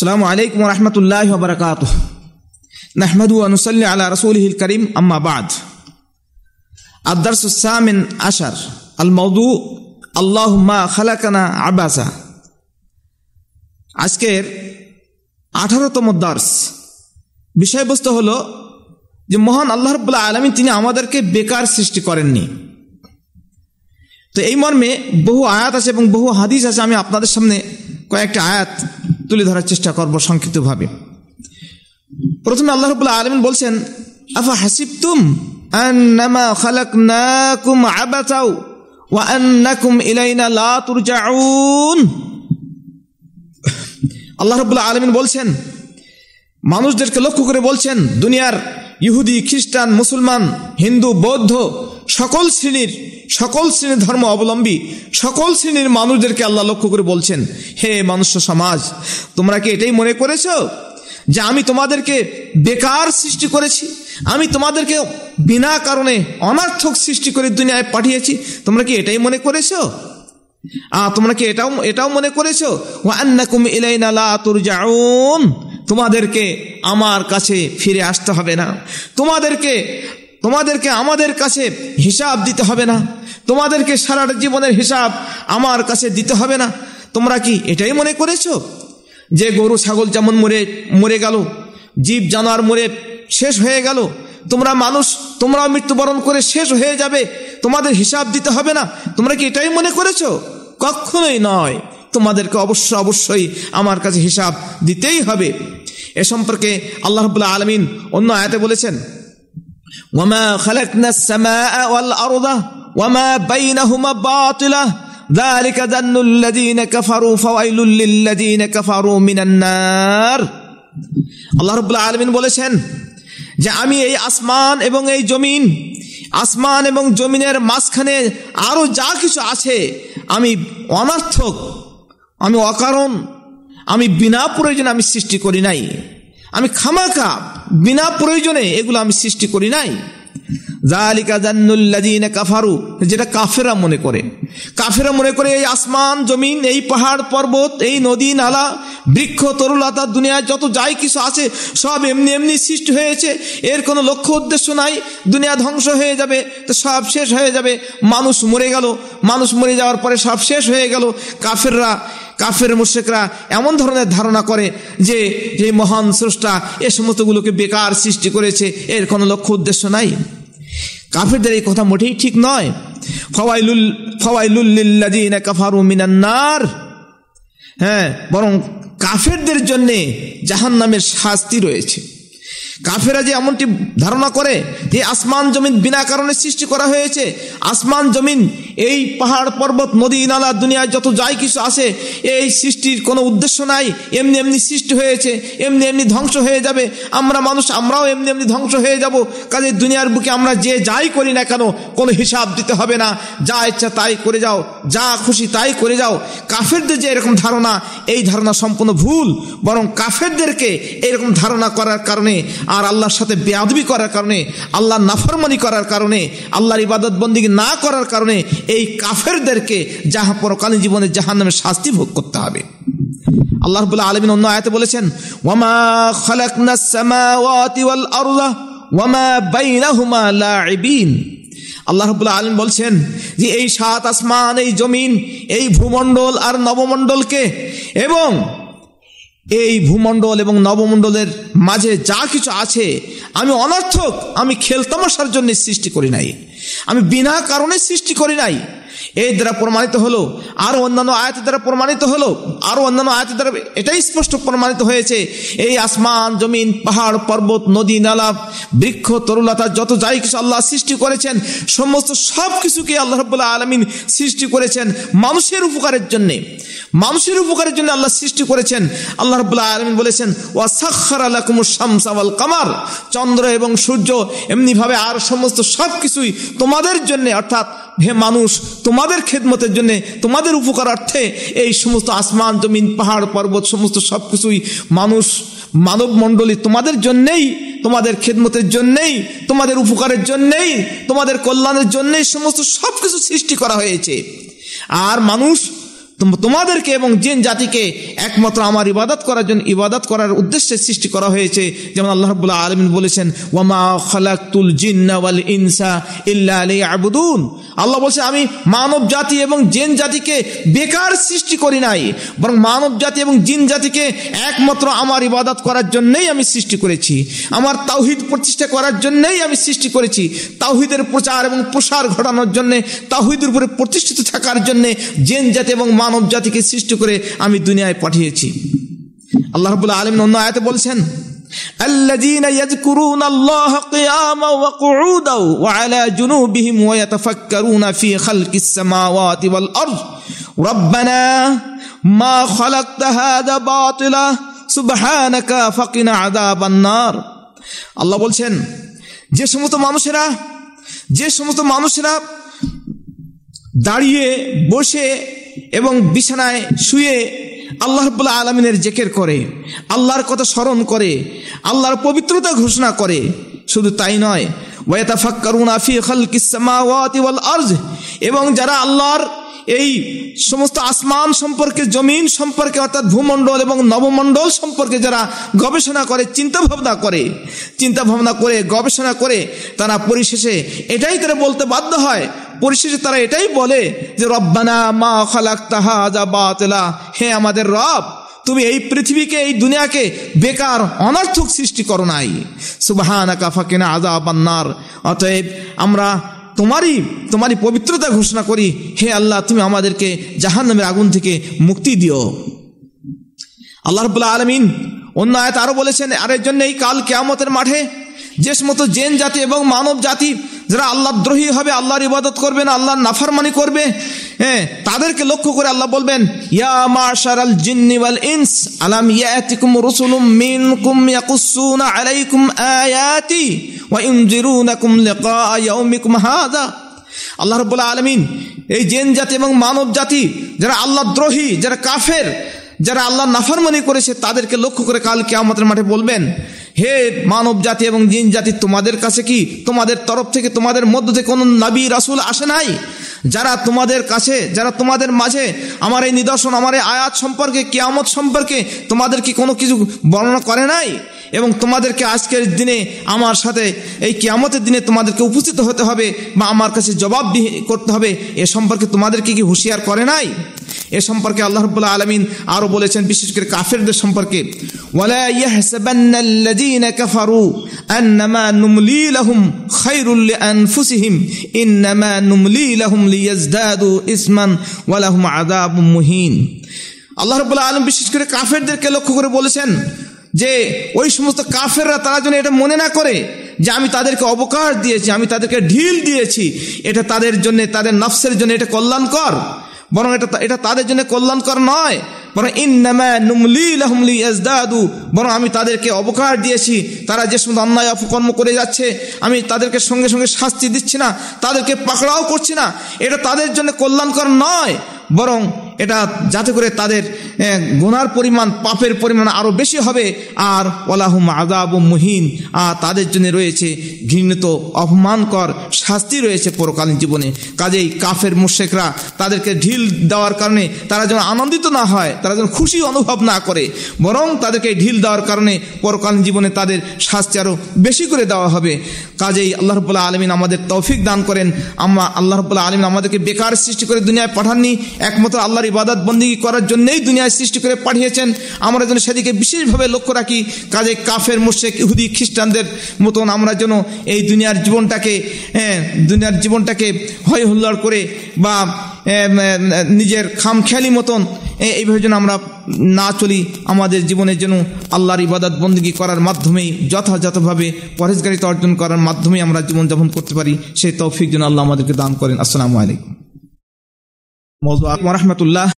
আসসালামু আলাইকুম রহমতুল্লাহ বারকাত নাহমদু আনুসল্লি আলা রসুলহিল করিম আম্মাবাদ আদারসুসামিন আশার আল মৌদু আল্লাহ মা খালাকানা আবাসা। আজকের আঠারোতম দর্শ বিষয়বস্তু হলো যে মহান আল্লাহ রবুল্লাহ আলমী তিনি আমাদেরকে বেকার সৃষ্টি করেননি। তো এই মর্মে বহু আয়াত আছে এবং বহু হাদিস আছে। আমি আপনাদের সামনে কয়েকটা আয়াত তুলে ধরার চেষ্টা করব সংক্ষিপ্তভাবে। প্রথমে আল্লাহ রবুল্লাহ আলমিন বলছেন, আফা হাসিবতুম আন্নামা খালাকনাকুম আবাতাও ওয়া আন্নাকুম ইলাইনা লা তুরজাউন? আল্লাহ রবুল্লাহ আলমিন বলছেন, মানুষদেরকে লক্ষ্য করে বলছেন, দুনিয়ার ইহুদি, খ্রিস্টান, মুসলমান, হিন্দু, বৌদ্ধ সকল শ্রেণির সকল শ্রেণির ধর্ম অবলম্বী, সকল শ্রেণির মানুষদেরকে আল্লাহ লক্ষ্য করে বলছেন, হে মানুষ সমাজ, তোমরা কি এটাই মনে করেছ? যে আমি তোমাদেরকে বেকার সৃষ্টি করেছি, আমি তোমাদেরকে বিনা কারণে অনার্থক সৃষ্টি করে দুনিয়ায় পাঠিয়েছি, তোমরা কি এটাই মনে করেছ? আ তোমরা কি এটাও এটাও মনে করেছ? তোমাদেরকে আমার কাছে ফিরে আসতে হবে না। তোমাদেরকে তোমাদেরকে আমাদের কাছে হিসাব দিতে হবে না। তোমাদেরকে সারাটা জীবনের হিসাব আমার কাছে দিতে হবে না। তোমরা কি এটাই মনে করেছ? যে গরু, ছাগল যেমন মরে মরে গেল, জীব, জানোয়ার মরে শেষ হয়ে গেল, তোমরা মানুষ, তোমরাও মৃত্যুবরণ করে শেষ হয়ে যাবে, তোমাদের হিসাব দিতে হবে না। তোমরা কি এটাই মনে করেছ? কখনোই নয়। তোমাদেরকে অবশ্য অবশ্যই আমার কাছে হিসাব দিতেই হবে। এ সম্পর্কে আল্লাহ রবুল্লাহ আলমিন অন্য আয়াতে বলেছেন ওয়ামা খালাকনা সামাআ ওয়াল আরদা ওয়ামা বাইনাহুমা বাতিলা ذلك ذن الذين كفروا فويل للذين كفروا من النار আল্লাহ রাব্বুল আলামিন বলেছেন যে আমি এই আসমান এবং এই জমিন আসমান এবং জমিনের মাঝখানে আরো যা কিছু আছে আমি অনার্থক আমি অকারণ আমি বিনা প্রয়োজনে আমি সৃষ্টি করি নাই আমি খামাকা বিনা প্রয়োজনে এগুলো আমি সৃষ্টি করি নাই। জালিকা জান্নুল্লাদিন কাফারু, যেটা কাফেরা মনে করে। কাফেরা মনে করে এই আসমান, জমিন, এই পাহাড়, পর্বত, এই নদী, নালা, বৃক্ষ, তরুলতা দুনিয়ায় যত যাই কিছু আছে, সব এমনি এমনি সৃষ্টি হয়েছে। এর কোনো লক্ষ্য উদ্দেশ্য নাই, দুনিয়া ধ্বংস হয়ে যাবে, তো সব শেষ হয়ে যাবে। মানুষ মরে গেল, মানুষ মরে যাওয়ার পরে সব শেষ হয়ে গেল। কাফেররা কাফের মুশেকরা এমন ধরনের ধারণা করে যে যে মহান স্রষ্টা এ সমস্তগুলোকে বেকার সৃষ্টি করেছে, এর কোনো লক্ষ্য উদ্দেশ্য নাই। কাফেরদের এই কথা মোটেই ঠিক নয়। ফওয়াইলুল ফওয়াইলুল্লিল্লাযিনা কাফারু মিনান্নার হ্যাঁ বরং কাফেরদের জন্যে জাহান্নামের শাস্তি রয়েছে। কাফেরা যে এমনটি ধারণা করে যে আসমান জমিন বিনা কারণে সৃষ্টি করা হয়েছে, আসমান জমিন এই পাহাড়, পর্বত, নদী, নালা, দুনিয়ায় যত যাই কিছু আছে এই সৃষ্টির কোনো উদ্দেশ্য নাই, এমনি এমনি সৃষ্টি হয়েছে, এমনি এমনি ধ্বংস হয়ে যাবে, আমরা মানুষ আমরাও এমনি এমনি ধ্বংস হয়ে যাব, কাজে দুনিয়ার বুকে আমরা যে যাই করি না কেন, কোনো হিসাব দিতে হবে না, যা ইচ্ছা তাই করে যাও, যা খুশি তাই করে যাও। কাফেরদের যে এরকম ধারণা, এই ধারণা সম্পূর্ণ ভুল, বরং কাফেরদেরকে এরকম ধারণা করার কারণে আর আল্লাহর সাথে বেয়াদবি করার কারণে, আল্লাহর নাফরমানি করার কারণে, আল্লাহর ইবাদত বন্দী না করার কারণে এই কাফেরদেরকে যাহা পরকালীন জীবনে জাহান নামে শাস্তি ভোগ করতে হবে। আল্লাহ রবুল্লাহ আলমিন অন্য আয়তে বলেছেন, ওয়ামা খালাকনা ওয়ামা আল্লাহ রবুল্লাহ আলম বলছেন যে, এই সাত আসমান, এই জমিন, এই ভূমণ্ডল আর নবমণ্ডলকে এবং এই ভূমণ্ডল এবং নবমণ্ডলের মাঝে যা কিছু আছে, আমি অনর্থক, আমি খেলতামশার জন্য সৃষ্টি করি নাই। আমি বিনা কারণে সৃষ্টি করি নাই। এই দ্বারা প্রমাণিত হলো আরও অন্যান্য আয়াতের দ্বারা প্রমাণিত হলো আরও অন্যান্য আয়াতের দ্বারা এটাই স্পষ্ট প্রমাণিত হয়েছে। এই আসমান, জমিন, পাহাড়, পর্বত, নদী, নালা, বৃক্ষ, তরুলতা, যত যাই কিছু আল্লাহ সৃষ্টি করেছেন, সমস্ত সব কিছুকে আল্লাহ রব্বুল্লাহ আলমিন সৃষ্টি করেছেন মানুষের উপকারের জন্যে। মানুষের উপকারের জন্য আল্লাহ সৃষ্টি করেছেন। আল্লাহ রব্বুল্লাহ আলমিন বলেছেন ওয়া সাক্ষার আল্লাহ শামসাওয়াল কামার। চন্দ্র এবং সূর্য এমনিভাবে আর সমস্ত সব কিছুই তোমাদের জন্যে, অর্থাৎ হে মানুষ, তোমাদের খেদমতের জন্য, তোমাদের উপকারার্থে এই সমস্ত আসমান, জমিন, পাহাড়, পর্বত, সমস্ত সব কিছুই মানুষ মানব মণ্ডলী তোমাদের জন্যেই, তোমাদের খেদমতের জন্যেই, তোমাদের উপকারের জন্যেই, তোমাদের কল্যাণের জন্যেই সমস্ত সব কিছু সৃষ্টি করা হয়েছে। আর মানুষ তোমাদেরকে এবং জিন জাতিকে একমাত্র আমার ইবাদত করার জন্য ইবাদত করার উদ্দেশ্যে সৃষ্টি করা হয়েছে। যেমন আল্লাহ রবুল্লাহ আলমিন বলেছেন, ওয়ামা খালাকুল জিন্না ওয়াল ইনসা ইল্লা আলী আবুদুন আল্লাহ বলছে, আমি মানব জাতি এবং জেন জাতিকে বেকার সৃষ্টি করি নাই, বরং মানব জাতি এবং জিন জাতিকে একমাত্র আমার ইবাদত করার জন্যই আমি সৃষ্টি করেছি। আমার তাওহিদ প্রতিষ্ঠা করার জন্যই আমি সৃষ্টি করেছি। তাওহিদের প্রচার এবং প্রসার ঘটানোর জন্যে, তাওহিদের উপরে প্রতিষ্ঠিত থাকার জন্যে জেন জাতি এবং জাতিকে সৃষ্টি করে আমি দুনিয়ায় পাঠিয়েছি আল্লাহ রবুল্লাহ আলম অন্য আয়াতে বলছেন الذين يذكرون الله قياما وقعودا وعلى جنوبهم ويتفكرون في خلق السماوات والأرض ربنا ما خلقت هذا باطلا سبحانك فقنا عذاب النار আল্লাহ বলছেন যে সমস্ত মানুষেরা যে সমস্ত মানুষেরা দাঁড়িয়ে বসে এবং বিছানায় শুয়ে আল্লাহ রবুল্লাহ আলমিনের জেকের করে, আল্লাহর কথা স্মরণ করে, আল্লাহর পবিত্রতা ঘোষণা করে। শুধু তাই নয় এবং যারা আল্লাহর এই সমস্ত আসমান সম্পর্কে, জমিন সম্পর্কে, অর্থাৎ ভূমণ্ডল এবং নবমণ্ডল সম্পর্কে যারা গবেষণা করে চিন্তা ভাবনা করে চিন্তা ভাবনা করে, গবেষণা করে, তারা পরিশেষে এটাই তারা বলতে বাধ্য হয় পরিশেষে তারা এটাই বলে যে, রব্বানা মা খালাক তাহা বাতলা। হে আমাদের রব, তুমি এই পৃথিবীকে, এই দুনিয়াকে বেকার, অনর্থক সৃষ্টি করো নাই। সুবাহানা কাফাকিনা আজা বান্নার অতএব আমরা তোমারই তোমারই পবিত্রতা ঘোষণা করি, হে আল্লাহ, তুমি আমাদেরকে জাহান নামের আগুন থেকে মুক্তি দিও। আল্লাহ রবুল্লাহ আলমিন অন্য আয়ত আরও বলেছেন আর এর জন্য এই কাল কেয়ামতের মাঠে, যে সমস্ত জেন জাতি এবং মানব জাতি যারা আল্লাহ দ্রোহী হবে, আল্লাহর ইবাদত করবে না, আল্লাহর নাফারমানি করবে হ্যাঁ তাদেরকে লক্ষ্য করে আল্লাহ বলবেন, ইয়া আলাইকুম আয়াতি, ওয়া আল্লাহ রাব্বুল আলামিন, এই জেন জাতি এবং মানব জাতি যারা আল্লাহ দ্রোহী, যারা কাফের, যারা আল্লাহ নাফরমানি করেছে, তাদেরকে লক্ষ্য করে কাল কেয়ামতের মাঠে বলবেন হে মানব জাতি এবং জিন জাতি, তোমাদের কাছে কি তোমাদের তরফ থেকে, তোমাদের মধ্য থেকে কোনো নাবি, রাসুল আসে নাই? যারা তোমাদের কাছে, যারা তোমাদের মাঝে আমার এই নিদর্শন, আমার এই আয়াত সম্পর্কে, কেয়ামত সম্পর্কে তোমাদের কি কোনো কিছু বর্ণনা করে নাই? এবং তোমাদেরকে আজকের দিনে আমার সাথে, এই কেয়ামতের দিনে তোমাদেরকে উপস্থিত হতে হবে বা আমার কাছে জবাব করতে হবে, এ সম্পর্কে তোমাদেরকে কি হুঁশিয়ার করে নাই? এ সম্পর্কে আল্লাহ রব্বুল্লাহ আলমিন আরও বলেছেন, বিশেষ করে কাফেরদের সম্পর্কে আল্লাহ রব্বুল্লাহ আলম বিশেষ করে কাফেরদেরকে লক্ষ্য করে বলেছেন যে, ওই সমস্ত কাফেররা তারা যেন এটা মনে না করে যে আমি তাদেরকে অবকাশ দিয়েছি, আমি তাদেরকে ঢিল দিয়েছি। এটা তাদের জন্য, তাদের নফসের জন্য এটা কল্যাণকর। বরং এটা এটা তাদের জন্য কল্যাণকর নয়। বরং ইন্নামা নুমলি লাহুমলি ইয়াজদাদু বরং আমি তাদেরকে অবকার দিয়েছি। তারা যে সমস্ত অন্যায় অপকর্ম করে যাচ্ছে, আমি তাদেরকে সঙ্গে সঙ্গে শাস্তি দিচ্ছি না, তাদেরকে পাকড়াও করছি না। এটা তাদের জন্য কল্যাণকর নয়। বরং এটা যাতে করে তাদের গোনার পরিমাণ, পাপের পরিমাণ আরও বেশি হবে। আর ওলাহুম আদাব মুহিন, আর তাদের জন্য রয়েছে ঘৃণিত, অপমানকর শাস্তি রয়েছে পরকালীন জীবনে। কাজেই কাফের মুশেকরা তাদেরকে ঢিল দেওয়ার কারণে তারা যেন আনন্দিত না হয়, তারা যেন খুশি অনুভব না করে, বরং তাদেরকে ঢিল দেওয়ার কারণে পরকালীন জীবনে তাদের শাস্তি আরও বেশি করে দেওয়া হবে। কাজেই আল্লাহ রবুল্লাহ আলমিন আমাদের তৌফিক দান করেন। আমরা আল্লাহ রবুল্লাহ আলমিন আমাদেরকে বেকার সৃষ্টি করে দুনিয়ায় পাঠাননি, একমাত্র আল্লাহর ইবাদত বন্দী করার জন্যই দুনিয়ায় সৃষ্টি করে পাঠিয়েছেন। আমরা যেন সেদিকে বিশেষভাবে লক্ষ্য রাখি, কাজে কাফের মুশেক ইহুদি, খ্রিস্টানদের মতন আমরা যেন এই দুনিয়ার জীবনটাকে হ্যাঁ দুনিয়ার জীবনটাকে হয় হুল্লাড় করে বা নিজের খামখেয়ালি মতন এইভাবে যেন আমরা না চলি। আমাদের জীবনের যেন আল্লাহর ইবাদত বন্দী করার মাধ্যমেই, যথাযথভাবে পরেশগারিতা অর্জন করার মাধ্যমেই আমরা জীবনযাপন করতে পারি। সেই তৌফিক যেন আল্লাহ আমাদেরকে দান করেন। আসসালামু আলাইকুম। মৌজু রহমতুল্লাহ